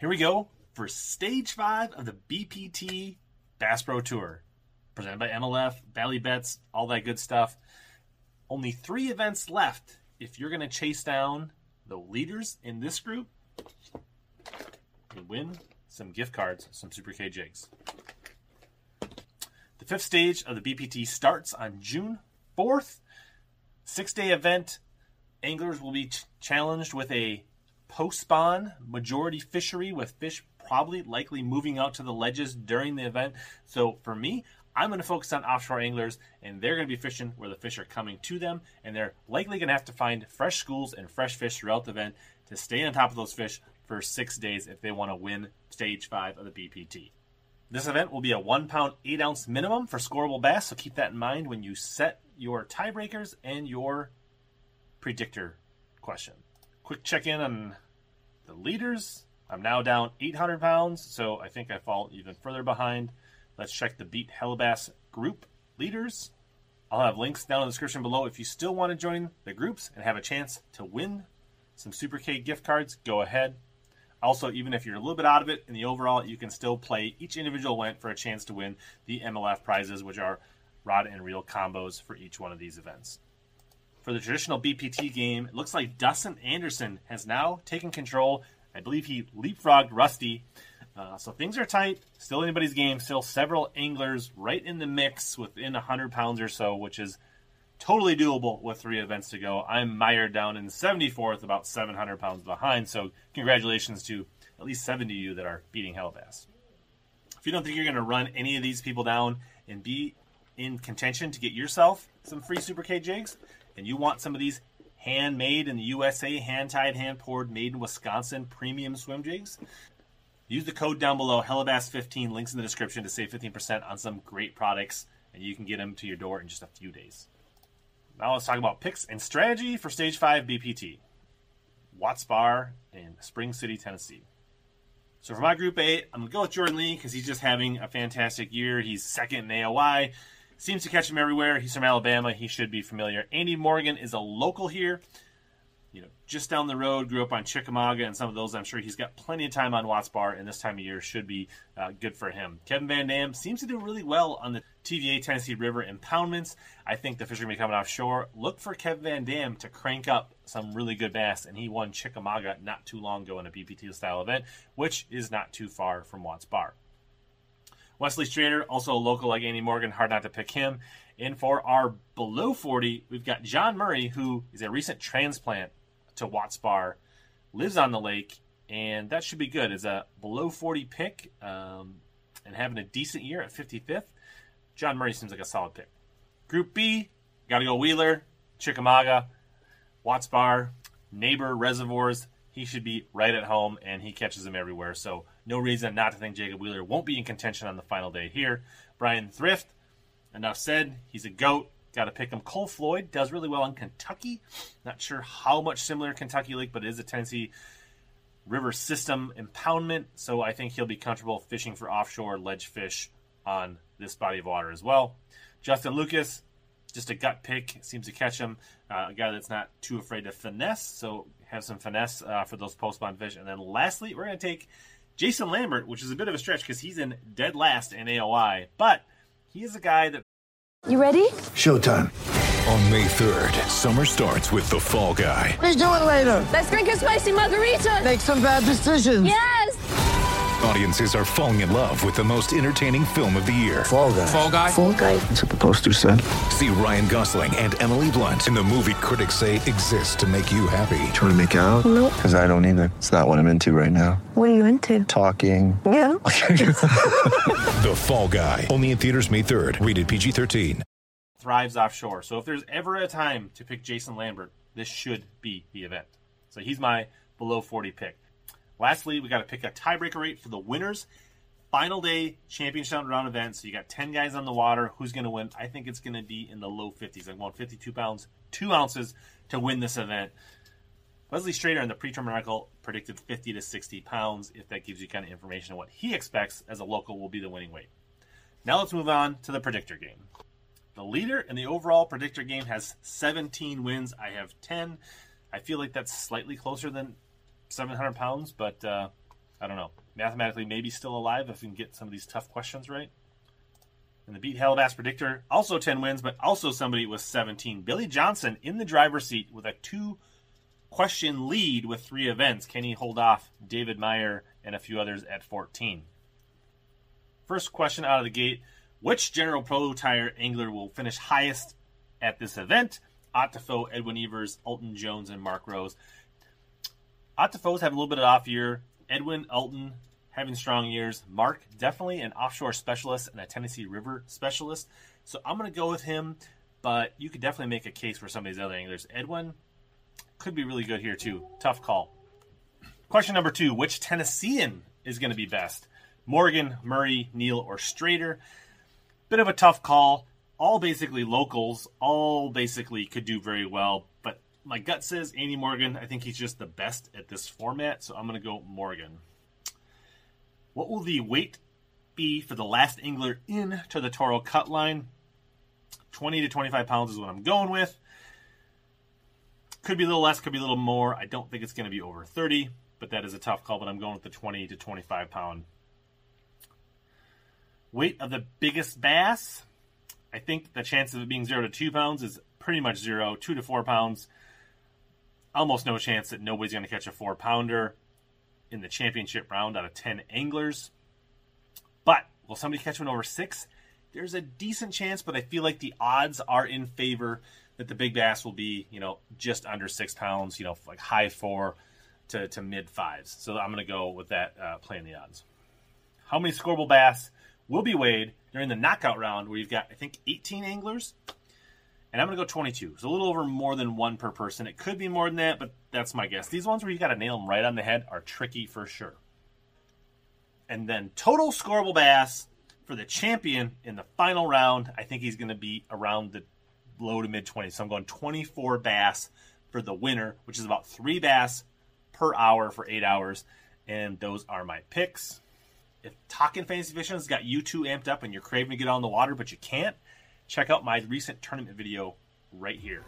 Here we go for stage five of the BPT Bass Pro Tour, presented by MLF, Bally Bets, all that good stuff. Only three events left if you're going to chase down the leaders in this group and win some gift cards, some Super K jigs. The fifth stage of the BPT starts on June 4th. Six day event. Anglers will be ch- challenged with a post spawn majority fishery with fish probably likely moving out to the ledges during the event. So for me, I'm going to focus on offshore anglers, and they're going to be fishing where the fish are coming to them, and they're likely going to have to find fresh schools and fresh fish throughout the event to stay on top of those fish for six days if they want to win stage five of the BPT. This event will be a one pound, eight ounce minimum for scoreable bass, so keep that in mind when you set your tiebreakers and your predictor question. Quick check in on the leaders. I'm now down 800 pounds, so I think I fall even further behind. Let's check the Beat Hellabass group leaders. I'll have links down in the description below if you still want to join the groups and have a chance to win some Super K gift cards. Go ahead. Also, even if you're a little bit out of it in the overall, you can still play each individual event for a chance to win the MLF prizes, which are rod and reel combos for each one of these events. For the traditional BPT game, it looks like Dustin Anderson has now taken control. I believe he leapfrogged Rusty. Uh, so things are tight. Still anybody's game. Still several anglers right in the mix within 100 pounds or so, which is totally doable with three events to go. I'm mired down in 74th, about 700 pounds behind. So congratulations to at least 70 of you that are beating Hellabass. If you don't think you're going to run any of these people down and be in contention to get yourself some free Super K jigs, and you want some of these handmade in the USA, hand tied, hand poured, made in Wisconsin premium swim jigs, use the code down below, Hellabass15, links in the description to save 15% on some great products, and you can get them to your door in just a few days. Now let's talk about picks and strategy for Stage 5 BPT. Watts Bar in Spring City, Tennessee. So for my Group 8, I'm going to go with Jordan Lee because he's just having a fantastic year. He's second in AOY. Seems to catch him everywhere. He's from Alabama. He should be familiar. Andy Morgan is a local here. You know, just down the road, grew up on Chickamauga and some of those. I'm sure he's got plenty of time on Watts Bar, and this time of year should be uh, good for him. Kevin VanDam seems to do really well on the TVA Tennessee River impoundments. I think the fish are going to be coming offshore. Look for Kevin VanDam to crank up some really good bass, and he won Chickamauga not too long ago in a BPT style event, which is not too far from Watts Bar. Wesley Strader, also a local like Andy Morgan, hard not to pick him. And for our below 40, we've got John Murray, who is a recent transplant to Watts Bar, lives on the lake, and that should be good. Is a below 40 pick um, and having a decent year at 55th. John Murray seems like a solid pick. Group B, got to go Wheeler, Chickamauga, Watts Bar, Neighbor Reservoirs. He should be right at home, and he catches them everywhere. So no reason not to think Jacob Wheeler won't be in contention on the final day here. Bryan Thrift, enough said. He's a goat. Got to pick him. Cole Floyd does really well in Kentucky. Not sure how much similar Kentucky Lake, but it is a Tennessee River system impoundment. So I think he'll be comfortable fishing for offshore ledge fish on this body of water as well. Justin Lucas, just a gut pick, seems to catch him. Uh, a guy that's not too afraid to finesse, so have some finesse uh, for those post spawn fish. And then lastly, we're going to take Jason Lambert, which is a bit of a stretch because he's in dead last in AOY, but he is a guy that. You ready? Showtime. On May 3rd, summer starts with The Fall Guy. Let's do it later. Let's drink a spicy margarita. Make some bad decisions. Yes. Audiences are falling in love with the most entertaining film of the year. Fall guy. Fall guy. Fall guy. That's what the poster said. See Ryan Gosling and Emily Blunt in the movie critics say exists to make you happy. Trying to make it out? Nope. Because I don't either. It's not what I'm into right now. What are you into? Talking. Yeah. The Fall Guy. Only in theaters May 3rd. Rated PG-13. thrives offshore. So if there's ever a time to pick Jason Lambert, this should be the event. So he's my below 40 pick. Lastly, we got to pick a tiebreaker rate for the winners. Final day championship round event. So you got 10 guys on the water. Who's going to win? I think it's going to be in the low 50s. I'm going 52 pounds, two ounces to win this event. Wesley Strader in the pre-tournament article predicted 50 to 60 pounds. If that gives you kind of information on what he expects as a local will be the winning weight. Now let's move on to the predictor game. The leader in the overall predictor game has 17 wins. I have 10. I feel like that's slightly closer than 700 pounds, but uh, I don't know. Mathematically, maybe still alive if we can get some of these tough questions right. And the beat Hellabass predictor, also 10 wins, but also somebody with 17. Billy Johnson in the driver's seat with a two question lead with three events. Can he hold off David Meyer and a few others at 14? First question out of the gate Which General Pro Tire angler will finish highest at this event? Ott DeFoe, Edwin Evers, Alton Jones, and Mark Rose. Ott DeFoe's having a little bit of off year. Edwin, Alton having strong years. Mark, definitely an offshore specialist and a Tennessee River specialist. So I'm going to go with him, but you could definitely make a case for some of these other anglers. Edwin could be really good here, too. Tough call. Question number two Which Tennessean is going to be best? Morgan, Murray, Neal, or Strader? Bit of a tough call. All basically locals, all basically could do very well, but my gut says Andy Morgan. I think he's just the best at this format, so I'm going to go Morgan. What will the weight be for the last angler in to the Toro cut line? 20 to 25 pounds is what I'm going with. Could be a little less, could be a little more. I don't think it's going to be over 30, but that is a tough call, but I'm going with the 20 to 25 pound. Weight of the biggest bass. I think the chance of it being 0 to 2 pounds is pretty much zero. 2 to 4 pounds, almost no chance that nobody's going to catch a 4 pounder in the championship round out of 10 anglers. But will somebody catch one over 6? There's a decent chance, but I feel like the odds are in favor that the big bass will be, you know, just under six pounds, you know, like high four to, to mid fives. So I'm going to go with that uh, playing the odds. How many scoreable bass will be weighed during the knockout round where you've got, I think, 18 anglers? And I'm going to go 22. So a little over more than one per person. It could be more than that, but that's my guess. These ones where you got to nail them right on the head are tricky for sure. And then total scoreable bass for the champion in the final round, I think he's going to be around the low to mid 20s. So I'm going 24 bass for the winner, which is about three bass per hour for eight hours. And those are my picks. If Talking Fantasy Fishing has got you two amped up and you're craving to get on the water, but you can't, check out my recent tournament video right here.